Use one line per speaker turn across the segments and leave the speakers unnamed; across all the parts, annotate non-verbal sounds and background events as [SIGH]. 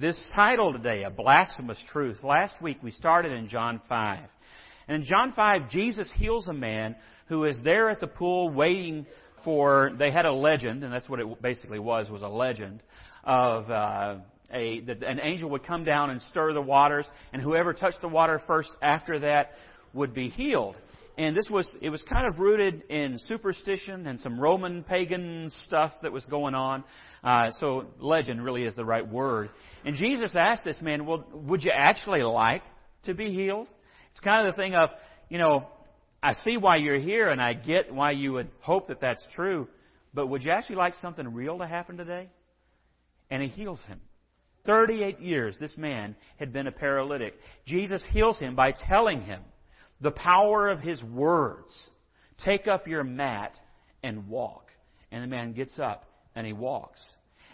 this title today, A Blasphemous Truth. Last week we started in John 5. And in John 5, Jesus heals a man who is there at the pool waiting for, they had a legend, and that's what it basically was, was a legend of, uh, a, that an angel would come down and stir the waters, and whoever touched the water first after that would be healed. And this was, it was kind of rooted in superstition and some Roman pagan stuff that was going on. Uh, so legend really is the right word. And Jesus asked this man, well, would you actually like to be healed? It's kind of the thing of, you know, I see why you're here and I get why you would hope that that's true, but would you actually like something real to happen today? And he heals him. 38 years this man had been a paralytic. Jesus heals him by telling him the power of his words. Take up your mat and walk. And the man gets up and he walks.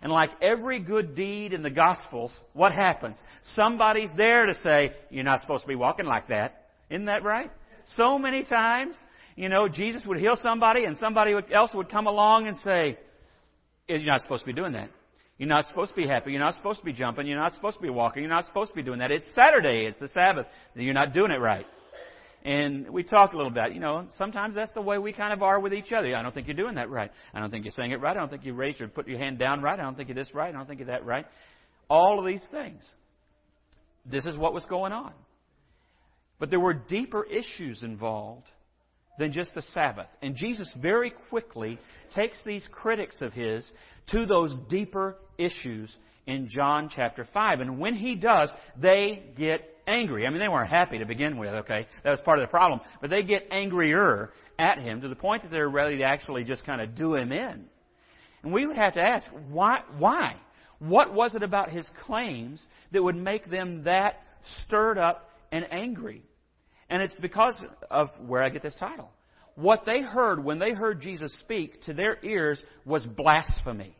And like every good deed in the Gospels, what happens? Somebody's there to say, you're not supposed to be walking like that. Isn't that right? So many times, you know, Jesus would heal somebody and somebody else would come along and say, you're not supposed to be doing that. You're not supposed to be happy. You're not supposed to be jumping. You're not supposed to be walking. You're not supposed to be doing that. It's Saturday. It's the Sabbath. You're not doing it right. And we talked a little bit, you know, sometimes that's the way we kind of are with each other. I don't think you're doing that right. I don't think you're saying it right. I don't think you raised or put your hand down right. I don't think you're this right. I don't think you're that right. All of these things. This is what was going on. But there were deeper issues involved than just the Sabbath. And Jesus very quickly takes these critics of his to those deeper issues in John chapter 5. And when he does, they get angry. I mean, they weren't happy to begin with, okay? That was part of the problem. But they get angrier at him to the point that they're ready to actually just kind of do him in. And we would have to ask, why? Why? What was it about his claims that would make them that stirred up and angry? And it's because of where I get this title. What they heard when they heard Jesus speak to their ears was blasphemy.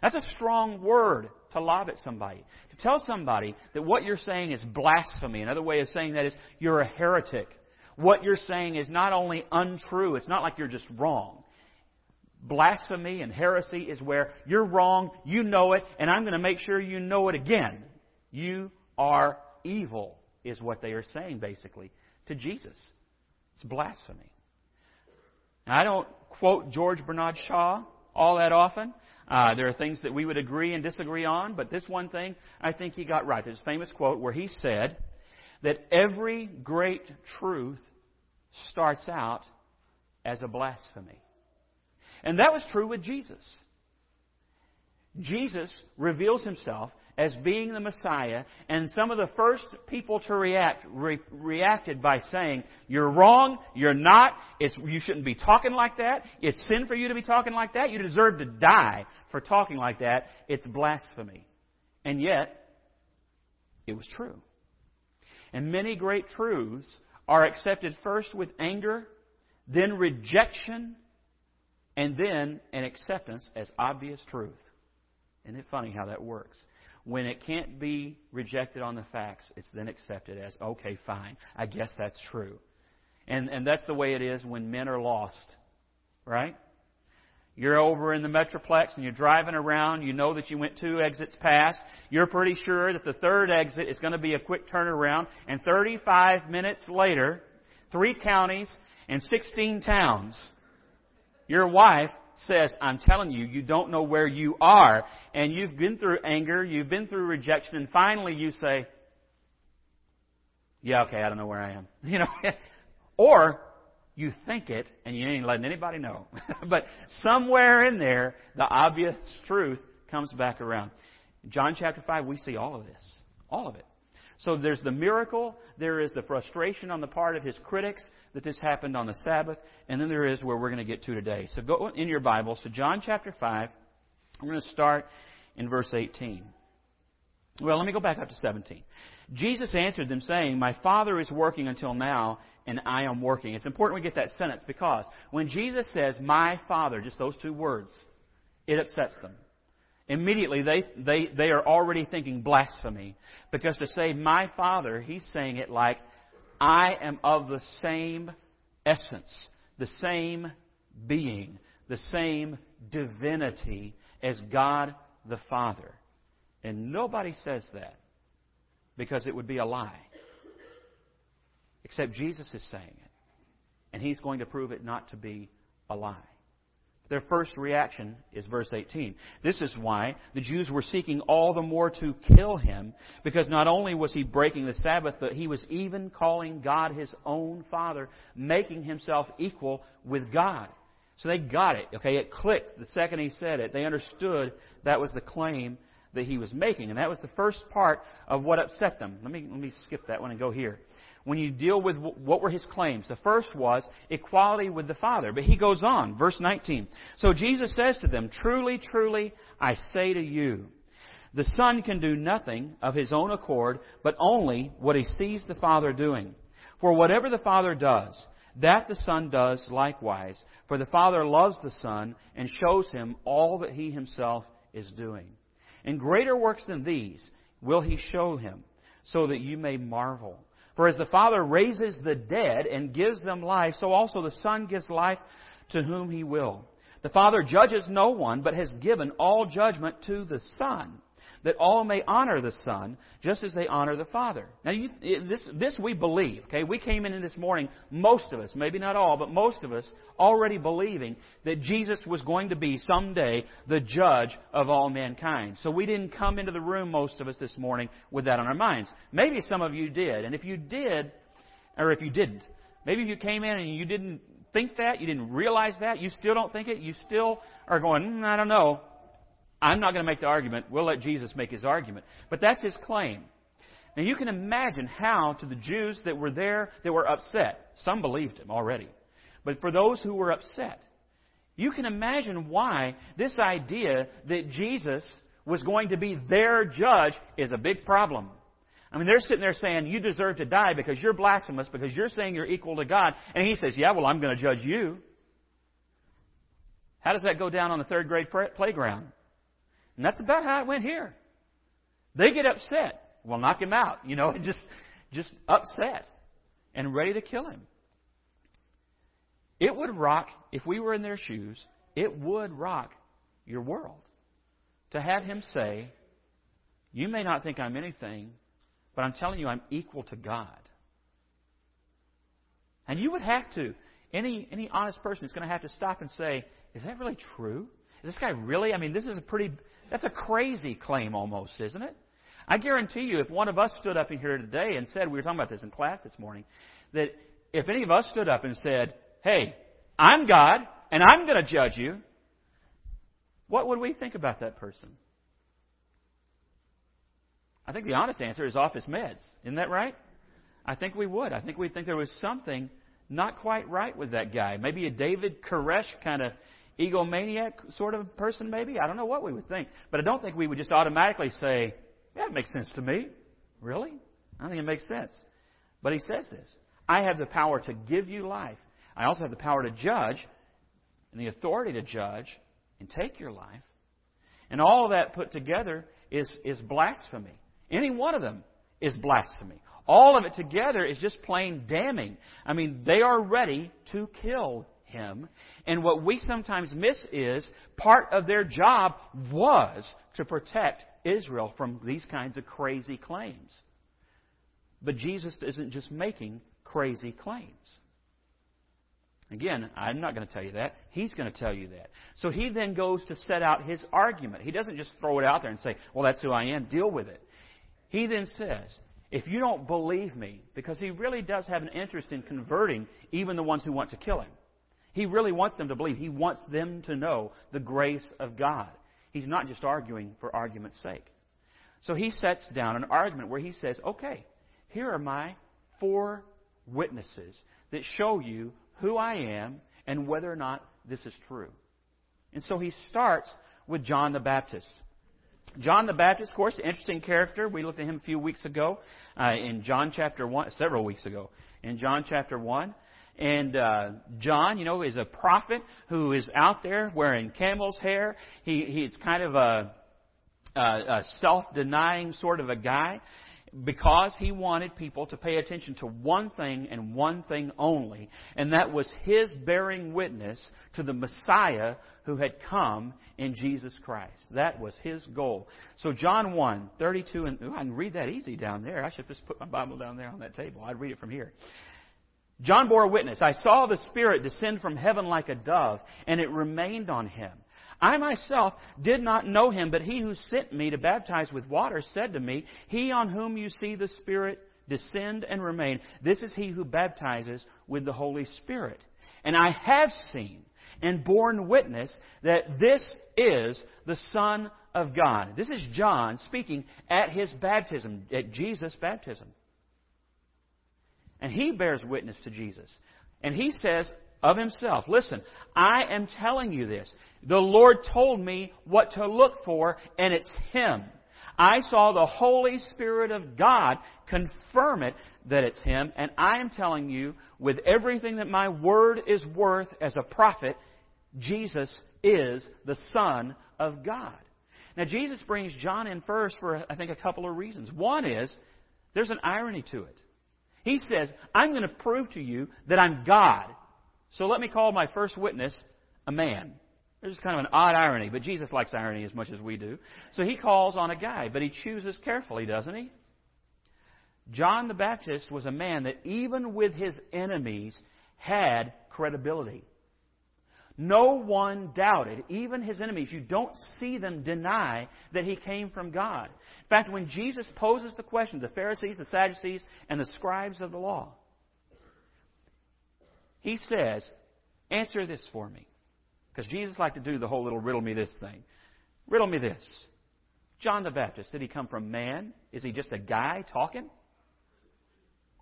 That's a strong word to lob at somebody. To tell somebody that what you're saying is blasphemy. Another way of saying that is you're a heretic. What you're saying is not only untrue, it's not like you're just wrong. Blasphemy and heresy is where you're wrong, you know it, and I'm going to make sure you know it again. You are evil, is what they are saying, basically, to Jesus. It's blasphemy. Now, I don't quote George Bernard Shaw all that often. Uh, there are things that we would agree and disagree on, but this one thing I think he got right. There's a famous quote where he said that every great truth starts out as a blasphemy. And that was true with Jesus. Jesus reveals himself as being the Messiah, and some of the first people to react re- reacted by saying, "You're wrong. You're not. It's, you shouldn't be talking like that. It's sin for you to be talking like that. You deserve to die for talking like that. It's blasphemy." And yet, it was true. And many great truths are accepted first with anger, then rejection, and then an acceptance as obvious truth. Isn't it funny how that works? When it can't be rejected on the facts, it's then accepted as, okay, fine, I guess that's true. And, and that's the way it is when men are lost, right? You're over in the Metroplex and you're driving around. You know that you went two exits past. You're pretty sure that the third exit is going to be a quick turnaround. And 35 minutes later, three counties and 16 towns, your wife says, I'm telling you, you don't know where you are. And you've been through anger, you've been through rejection, and finally you say, Yeah, okay, I don't know where I am. [LAUGHS] You know, or you think it and you ain't letting anybody know. [LAUGHS] but somewhere in there, the obvious truth comes back around. John chapter 5, we see all of this. All of it. So there's the miracle, there is the frustration on the part of his critics that this happened on the Sabbath, and then there is where we're going to get to today. So go in your Bible. So John chapter 5, we're going to start in verse 18. Well, let me go back up to 17. Jesus answered them saying, My Father is working until now, and I am working. It's important we get that sentence because when Jesus says, My Father, just those two words, it upsets them immediately they, they, they are already thinking blasphemy. Because to say, my Father, he's saying it like, I am of the same essence, the same being, the same divinity as God the Father. And nobody says that because it would be a lie. Except Jesus is saying it. And he's going to prove it not to be a lie. Their first reaction is verse 18. This is why the Jews were seeking all the more to kill him, because not only was he breaking the Sabbath, but he was even calling God his own Father, making himself equal with God. So they got it. Okay, it clicked the second he said it. They understood that was the claim that he was making. And that was the first part of what upset them. Let me, let me skip that one and go here when you deal with what were his claims. The first was equality with the Father. But he goes on, verse 19. So Jesus says to them, Truly, truly, I say to you, the Son can do nothing of his own accord, but only what he sees the Father doing. For whatever the Father does, that the Son does likewise. For the Father loves the Son and shows him all that he himself is doing. And greater works than these will he show him, so that you may marvel. For as the Father raises the dead and gives them life, so also the Son gives life to whom he will. The Father judges no one, but has given all judgment to the Son, that all may honor the Son, just as they honor the Father. Now, you, this, this we believe, okay? We came in this morning, most of us, maybe not all, but most of us, already believing that Jesus was going to be someday the judge of all mankind. So we didn't come into the room, most of us, this morning with that on our minds. Maybe some of you did. And if you did, or if you didn't, maybe if you came in and you didn't think that, you didn't realize that, you still don't think it, you still are going, mm, I don't know. I'm not going to make the argument. We'll let Jesus make his argument. But that's his claim. Now you can imagine how to the Jews that were there that were upset. Some believed him already. But for those who were upset, you can imagine why this idea that Jesus was going to be their judge is a big problem. I mean, they're sitting there saying, You deserve to die because you're blasphemous, because you're saying you're equal to God. And he says, Yeah, well, I'm going to judge you. How does that go down on the third grade playground? And that's about how it went here. They get upset. Well, knock him out. You know, [LAUGHS] just, just upset and ready to kill him. It would rock, if we were in their shoes, it would rock your world. To have him say, You may not think I'm anything, but I'm telling you I'm equal to God. And you would have to, any, any honest person is going to have to stop and say, Is that really true? Is this guy really? I mean, this is a pretty, that's a crazy claim almost, isn't it? I guarantee you, if one of us stood up in here today and said, we were talking about this in class this morning, that if any of us stood up and said, hey, I'm God and I'm going to judge you, what would we think about that person? I think the honest answer is off his meds. Isn't that right? I think we would. I think we'd think there was something not quite right with that guy. Maybe a David Koresh kind of egomaniac sort of person, maybe. I don't know what we would think. But I don't think we would just automatically say, yeah, it makes sense to me. Really? I think it makes sense. But he says this I have the power to give you life. I also have the power to judge and the authority to judge and take your life. And all that put together is, is blasphemy. Any one of them is blasphemy. All of it together is just plain damning. I mean, they are ready to kill him. And what we sometimes miss is part of their job was to protect Israel from these kinds of crazy claims. But Jesus isn't just making crazy claims. Again, I'm not going to tell you that. He's going to tell you that. So he then goes to set out his argument. He doesn't just throw it out there and say, well, that's who I am, deal with it. He then says, if you don't believe me, because he really does have an interest in converting even the ones who want to kill him. He really wants them to believe. He wants them to know the grace of God. He's not just arguing for argument's sake. So he sets down an argument where he says, okay, here are my four witnesses that show you who I am and whether or not this is true. And so he starts with John the Baptist. John the Baptist, of course, interesting character. We looked at him a few weeks ago uh, in John chapter 1, several weeks ago, in John chapter 1. And uh, John, you know, is a prophet who is out there wearing camel's hair. He, he's kind of a, a, a self-denying sort of a guy. because he wanted people to pay attention to one thing and one thing only, and that was his bearing witness to the Messiah who had come in Jesus Christ. That was his goal. So John 1, 32, and ooh, I can read that easy down there. I should just put my Bible down there on that table. I'd read it from here. John bore witness. I saw the Spirit descend from heaven like a dove, and it remained on him. I myself did not know him, but he who sent me to baptize with water said to me, He on whom you see the Spirit descend and remain, this is he who baptizes with the Holy Spirit. And I have seen and borne witness that this is the Son of God. This is John speaking at his baptism, at Jesus' baptism. And he bears witness to Jesus. And he says of himself, listen, I am telling you this. The Lord told me what to look for, and it's Him. I saw the Holy Spirit of God confirm it that it's Him, and I am telling you, with everything that my word is worth as a prophet, Jesus is the Son of God. Now, Jesus brings John in first for, I think, a couple of reasons. One is, there's an irony to it. He says, I'm going to prove to you that I'm God. So let me call my first witness a man. There's kind of an odd irony, but Jesus likes irony as much as we do. So he calls on a guy, but he chooses carefully, doesn't he? John the Baptist was a man that even with his enemies had credibility. No one doubted, even his enemies. You don't see them deny that he came from God. In fact, when Jesus poses the question to the Pharisees, the Sadducees, and the scribes of the law, he says, Answer this for me. Because Jesus liked to do the whole little riddle me this thing. Riddle me this. John the Baptist, did he come from man? Is he just a guy talking?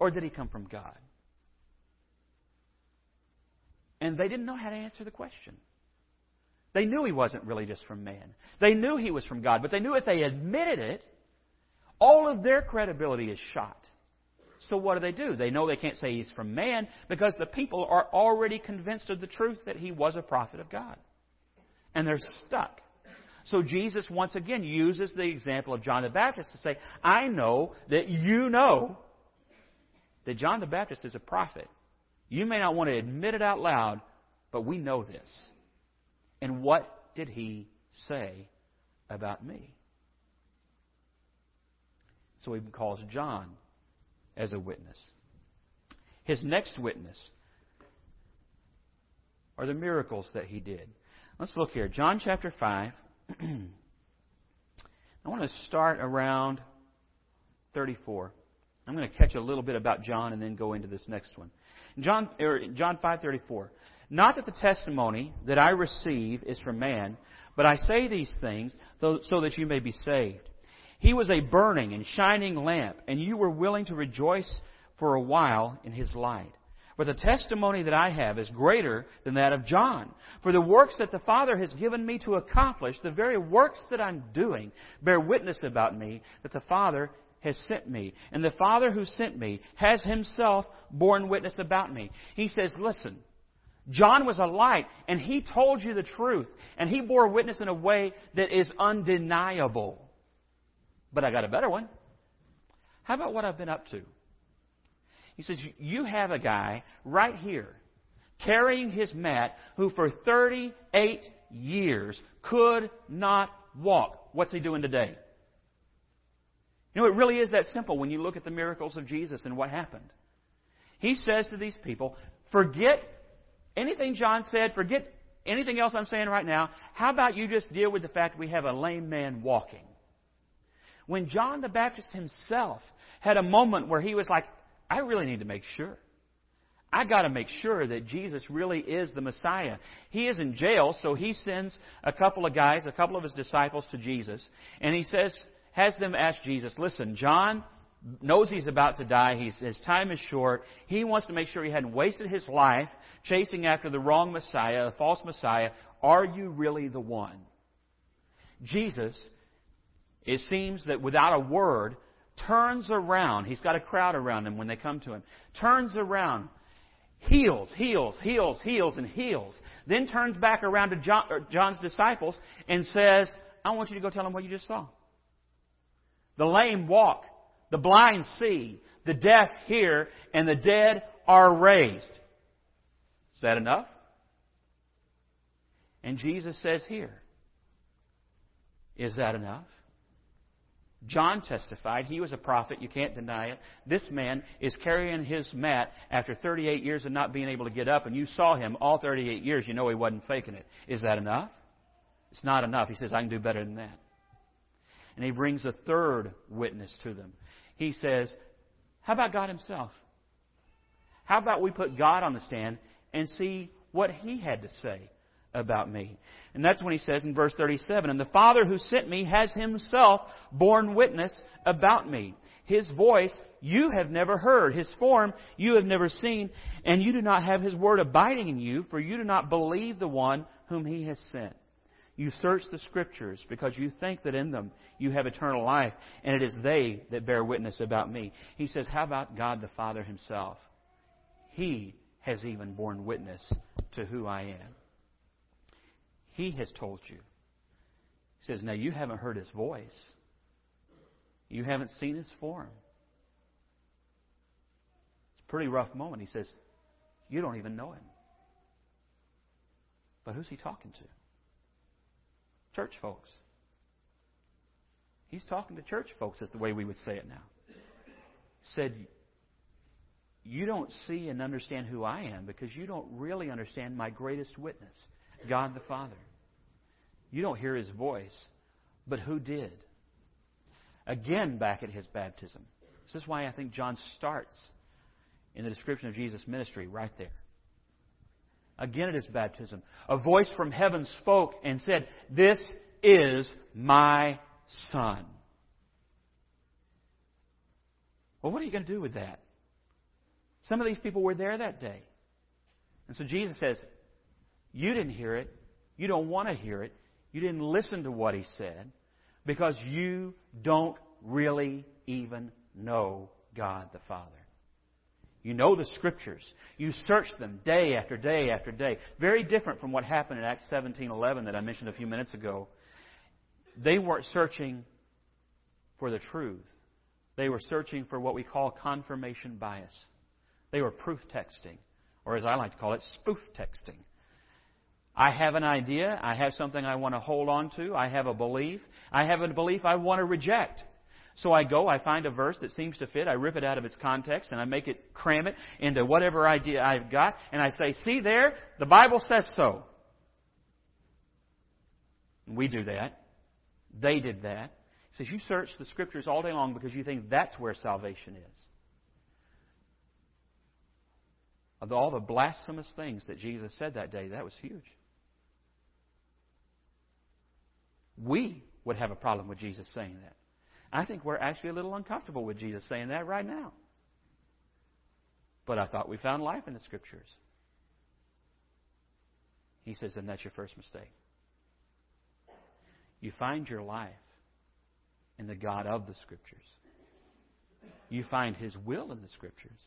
Or did he come from God? And they didn't know how to answer the question. They knew he wasn't really just from man. They knew he was from God, but they knew if they admitted it, all of their credibility is shot. So what do they do? They know they can't say he's from man because the people are already convinced of the truth that he was a prophet of God. And they're stuck. So Jesus once again uses the example of John the Baptist to say, I know that you know that John the Baptist is a prophet. You may not want to admit it out loud, but we know this. And what did he say about me? So he calls John as a witness. His next witness are the miracles that he did. Let's look here. John chapter 5. [CLEARS THROAT] I want to start around 34. I'm going to catch a little bit about John and then go into this next one. John, er, John 5:34. Not that the testimony that I receive is from man, but I say these things so that you may be saved. He was a burning and shining lamp, and you were willing to rejoice for a while in his light. But the testimony that I have is greater than that of John. For the works that the Father has given me to accomplish, the very works that I'm doing, bear witness about me that the Father has sent me. And the Father who sent me has himself borne witness about me. He says, listen, John was a light, and he told you the truth, and he bore witness in a way that is undeniable. But I got a better one. How about what I've been up to? He says, You have a guy right here carrying his mat who for 38 years could not walk. What's he doing today? You know, it really is that simple when you look at the miracles of Jesus and what happened. He says to these people, Forget anything John said, forget anything else I'm saying right now. How about you just deal with the fact we have a lame man walking? when John the Baptist himself had a moment where he was like, I really need to make sure. I got to make sure that Jesus really is the Messiah. He is in jail, so he sends a couple of guys, a couple of his disciples to Jesus, and he says, has them ask Jesus, listen, John knows he's about to die. He's, his time is short. He wants to make sure he hadn't wasted his life chasing after the wrong Messiah, the false Messiah. Are you really the one? Jesus it seems that without a word, turns around. He's got a crowd around him when they come to him. Turns around, heals, heals, heals, heals, and heals. Then turns back around to John, John's disciples and says, I want you to go tell them what you just saw. The lame walk. the blind see, the deaf hear, and the dead are raised. Is that enough? And Jesus says here, is that enough? John testified. He was a prophet. You can't deny it. This man is carrying his mat after 38 years of not being able to get up, and you saw him all 38 years. You know he wasn't faking it. Is that enough? It's not enough. He says, I can do better than that. And he brings a third witness to them. He says, How about God Himself? How about we put God on the stand and see what He had to say about me? And that's when he says in verse 37, And the Father who sent me has himself borne witness about me. His voice you have never heard, his form you have never seen, and you do not have his word abiding in you, for you do not believe the one whom he has sent. You search the scriptures because you think that in them you have eternal life, and it is they that bear witness about me. He says, How about God the Father himself? He has even borne witness to who I am. He has told you. He says, Now you haven't heard his voice, you haven't seen his form. It's a pretty rough moment. He says, You don't even know him. But who's he talking to? Church folks. He's talking to church folks, is the way we would say it now. Said, You don't see and understand who I am because you don't really understand my greatest witness, God the Father. You don't hear his voice, but who did? Again, back at his baptism. This is why I think John starts in the description of Jesus' ministry right there. Again at his baptism, a voice from heaven spoke and said, This is my son. Well, what are you going to do with that? Some of these people were there that day. And so Jesus says, You didn't hear it. You don't want to hear it. You didn't listen to what he said because you don't really even know God the Father. You know the scriptures. You search them day after day after day. Very different from what happened in Acts 17:11 that I mentioned a few minutes ago. They weren't searching for the truth. They were searching for what we call confirmation bias. They were proof texting, or as I like to call it, spoof texting. I have an idea. I have something I want to hold on to. I have a belief. I have a belief I want to reject. So I go, I find a verse that seems to fit, I rip it out of its context, and I make it, cram it into whatever idea I've got, and I say, see there, the Bible says so. we do that. They did that. He says, you search the scriptures all day long because you think that's where salvation is. Of all the blasphemous things that Jesus said that day, that was huge. We would have a problem with Jesus saying that. I think we're actually a little uncomfortable with Jesus saying that right now. But I thought we found life in the Scriptures. He says, and that's your first mistake. You find your life in the God of the Scriptures. You find His will in the Scriptures.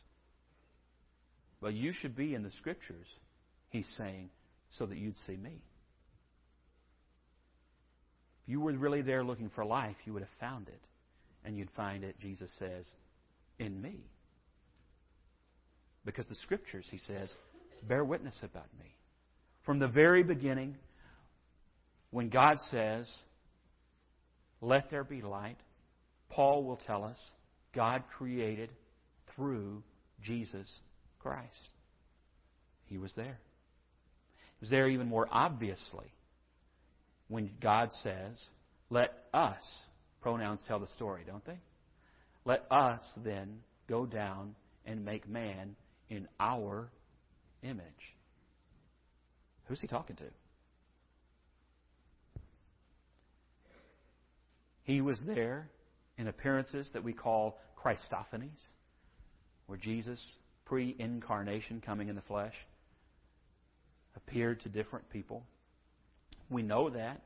But you should be in the Scriptures, He's saying, so that you'd see me. If you were really there looking for life, you would have found it. And you'd find it, Jesus says, in me. Because the Scriptures, he says, bear witness about me. From the very beginning, when God says, let there be light, Paul will tell us God created through Jesus Christ. He was there. He was there even more obviously when God says, Let us, pronouns tell the story, don't they? Let us then go down and make man in our image. Who's he talking to? He was there in appearances that we call Christophanies, where Jesus, pre incarnation, coming in the flesh, appeared to different people. We know that,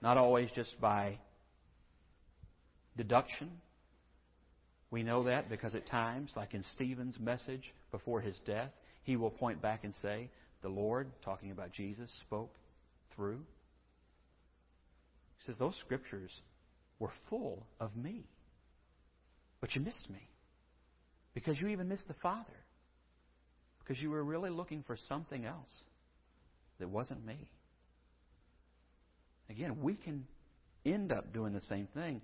not always just by deduction. We know that because at times, like in Stephen's message before his death, he will point back and say, The Lord, talking about Jesus, spoke through. He says, Those scriptures were full of me. But you missed me. Because you even missed the Father. Because you were really looking for something else that wasn't me. Again, we can end up doing the same thing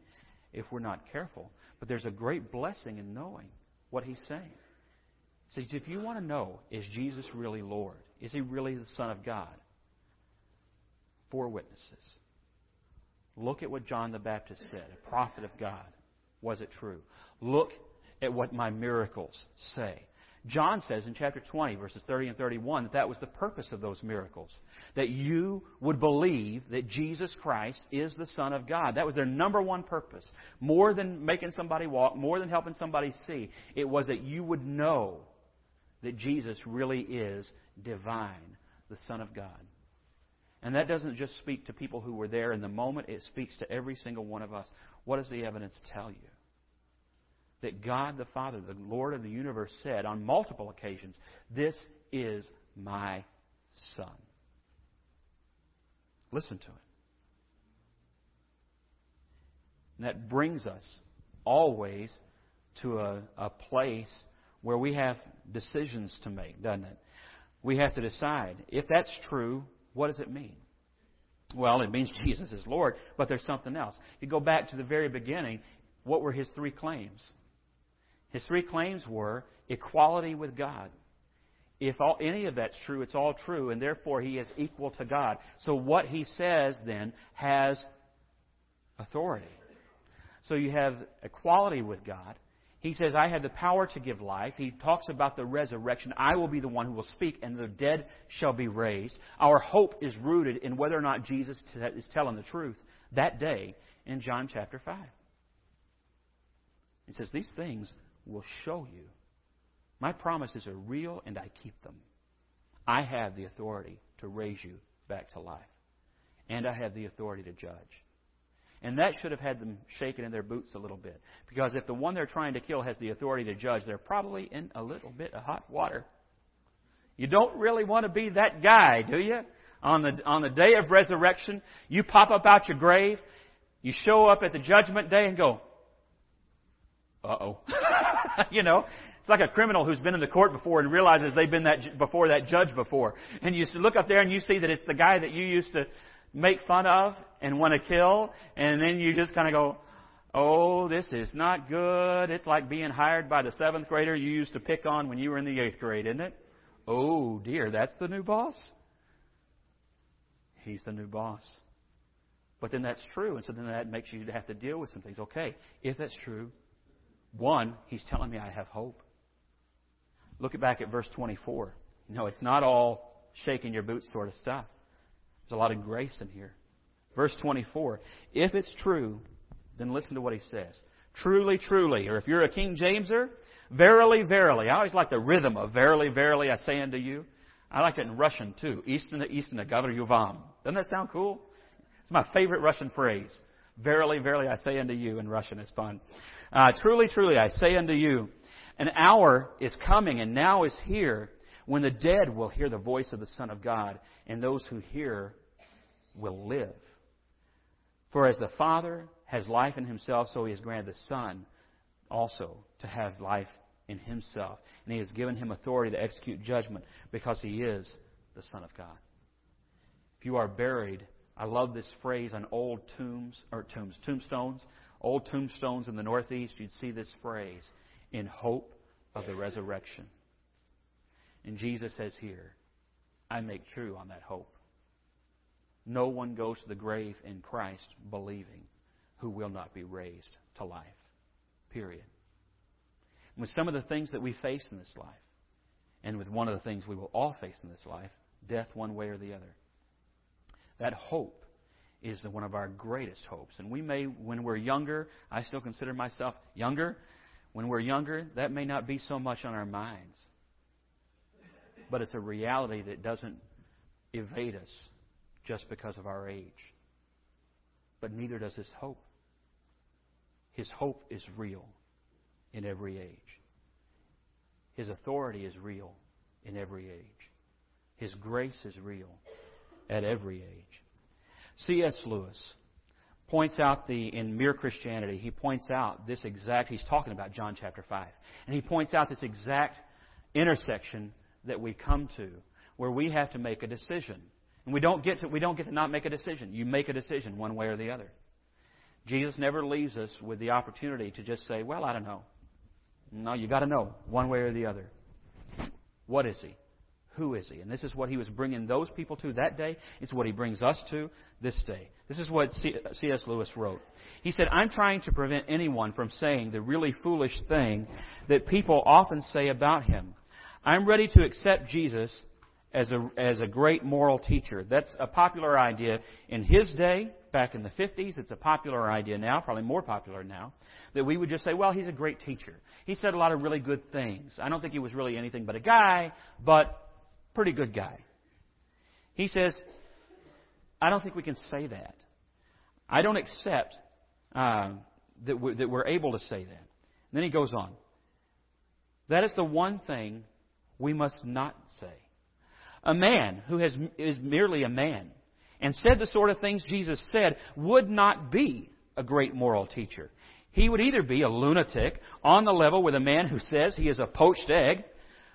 if we're not careful. But there's a great blessing in knowing what he's saying. See, if you want to know, is Jesus really Lord? Is he really the Son of God? Four witnesses. Look at what John the Baptist said, a prophet of God. Was it true? Look at what my miracles say. John says in chapter 20, verses 30 and 31, that that was the purpose of those miracles. That you would believe that Jesus Christ is the Son of God. That was their number one purpose. More than making somebody walk, more than helping somebody see, it was that you would know that Jesus really is divine, the Son of God. And that doesn't just speak to people who were there in the moment, it speaks to every single one of us. What does the evidence tell you? That God the Father, the Lord of the universe, said on multiple occasions, This is my Son. Listen to it. And that brings us always to a, a place where we have decisions to make, doesn't it? We have to decide. If that's true, what does it mean? Well, it means Jesus is Lord, but there's something else. You go back to the very beginning, what were his three claims? His three claims were equality with God. If all, any of that's true, it's all true, and therefore he is equal to God. So what he says then has authority. So you have equality with God. He says, I have the power to give life. He talks about the resurrection. I will be the one who will speak, and the dead shall be raised. Our hope is rooted in whether or not Jesus is telling the truth that day in John chapter 5. He says, These things will show you. My promises are real and I keep them. I have the authority to raise you back to life. And I have the authority to judge. And that should have had them shaken in their boots a little bit. Because if the one they're trying to kill has the authority to judge, they're probably in a little bit of hot water. You don't really want to be that guy, do you? On the, on the day of resurrection, you pop up out your grave, you show up at the judgment day and go, uh oh. [LAUGHS] [LAUGHS] you know, it's like a criminal who's been in the court before and realizes they've been that before that judge before. And you look up there and you see that it's the guy that you used to make fun of and want to kill, and then you just kind of go, "Oh, this is not good." It's like being hired by the seventh grader you used to pick on when you were in the eighth grade, isn't it? Oh dear, that's the new boss. He's the new boss. But then that's true, and so then that makes you have to deal with some things. Okay, if that's true, one, he's telling me I have hope. Look back at verse 24. No, it's not all shaking your boots sort of stuff. There's a lot of grace in here. Verse 24. If it's true, then listen to what he says. Truly, truly. Or if you're a King Jameser, verily, verily. I always like the rhythm of verily, verily, I say unto you. I like it in Russian too. Istina, istina, you yuvam. Doesn't that sound cool? It's my favorite Russian phrase. Verily, verily, I say unto you in Russian. It's fun. Uh, truly, truly, I say unto you, an hour is coming and now is here when the dead will hear the voice of the Son of God, and those who hear will live. For as the Father has life in himself, so he has granted the Son also to have life in himself. And he has given him authority to execute judgment because he is the Son of God. If you are buried, I love this phrase on old tombs or tombs, tombstones old tombstones in the Northeast, you'd see this phrase in hope of the resurrection. And Jesus says here, I make true on that hope. No one goes to the grave in Christ believing who will not be raised to life. Period. with some of the things that we face in this life, and with one of the things we will all face in this life, death one way or the other, that hope is one of our greatest hopes. And we may, when we're younger, I still consider myself younger. When we're younger, that may not be so much on our minds. But it's a reality that doesn't evade us just because of our age. But neither does His hope. His hope is real in every age. His authority is real in every age. His grace is real at every age. C.S. Lewis points out the, in Mere Christianity, he points out this exact, he's talking about John chapter 5. And he points out this exact intersection that we come to where we have to make a decision. And we don't get to, we don't get to not make a decision. You make a decision one way or the other. Jesus never leaves us with the opportunity to just say, well, I don't know. No, you got to know one way or the other. What is he? Who is he? And this is what he was bringing those people to that day. It's what he brings us to this day. This is what C.S. Uh, Lewis wrote. He said, I'm trying to prevent anyone from saying the really foolish thing that people often say about him. I'm ready to accept Jesus as a, as a great moral teacher. That's a popular idea in his day, back in the 50s. It's a popular idea now, probably more popular now, that we would just say, well, he's a great teacher. He said a lot of really good things. I don't think he was really anything but a guy, but pretty good guy. He says, I don't think we can say that. I don't accept uh, that, we're, that we're able to say that. And then he goes on. That is the one thing we must not say. A man who has, is merely a man and said the sort of things Jesus said would not be a great moral teacher. He would either be a lunatic on the level with a man who says he is a poached egg,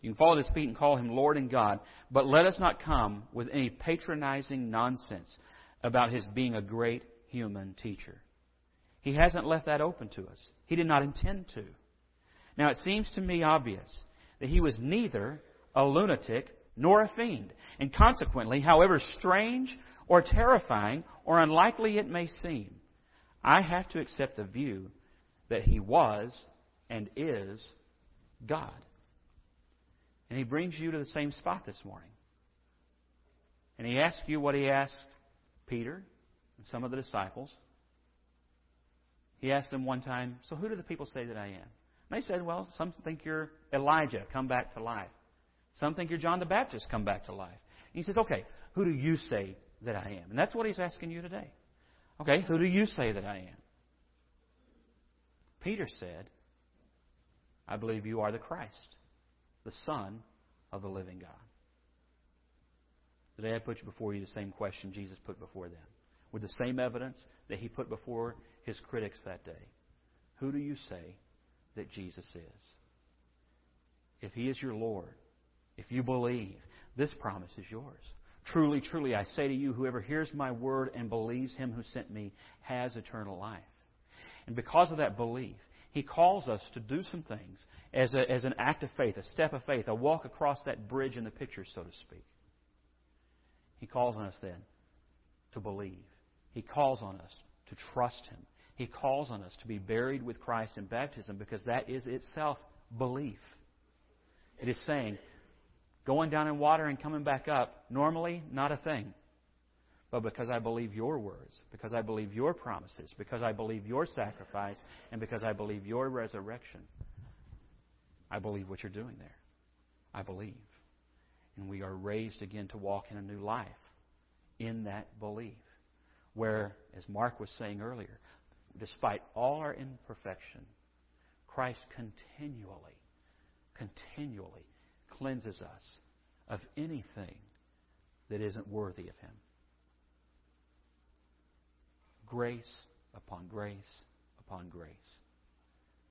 You can fall at his feet and call him Lord and God, but let us not come with any patronizing nonsense about his being a great human teacher. He hasn't left that open to us. He did not intend to. Now, it seems to me obvious that he was neither a lunatic nor a fiend. And consequently, however strange or terrifying or unlikely it may seem, I have to accept the view that he was and is God. And he brings you to the same spot this morning. And he asks you what he asked Peter and some of the disciples. He asked them one time, So who do the people say that I am? And they said, Well, some think you're Elijah, come back to life. Some think you're John the Baptist, come back to life. And he says, Okay, who do you say that I am? And that's what he's asking you today. Okay, who do you say that I am? Peter said, I believe you are the Christ, the Son of the living God. Today I put before you the same question Jesus put before them, with the same evidence that he put before his critics that day. Who do you say that Jesus is? If he is your Lord, if you believe, this promise is yours. Truly, truly, I say to you, whoever hears my word and believes him who sent me has eternal life. And because of that belief, he calls us to do some things as, a, as an act of faith, a step of faith, a walk across that bridge in the picture, so to speak. He calls on us then to believe. He calls on us to trust Him. He calls on us to be buried with Christ in baptism because that is itself belief. It is saying, going down in water and coming back up, normally not a thing. But because I believe your words, because I believe your promises, because I believe your sacrifice, and because I believe your resurrection, I believe what you're doing there. I believe. And we are raised again to walk in a new life in that belief. Where, as Mark was saying earlier, despite all our imperfection, Christ continually, continually cleanses us of anything that isn't worthy of Him grace upon grace upon grace.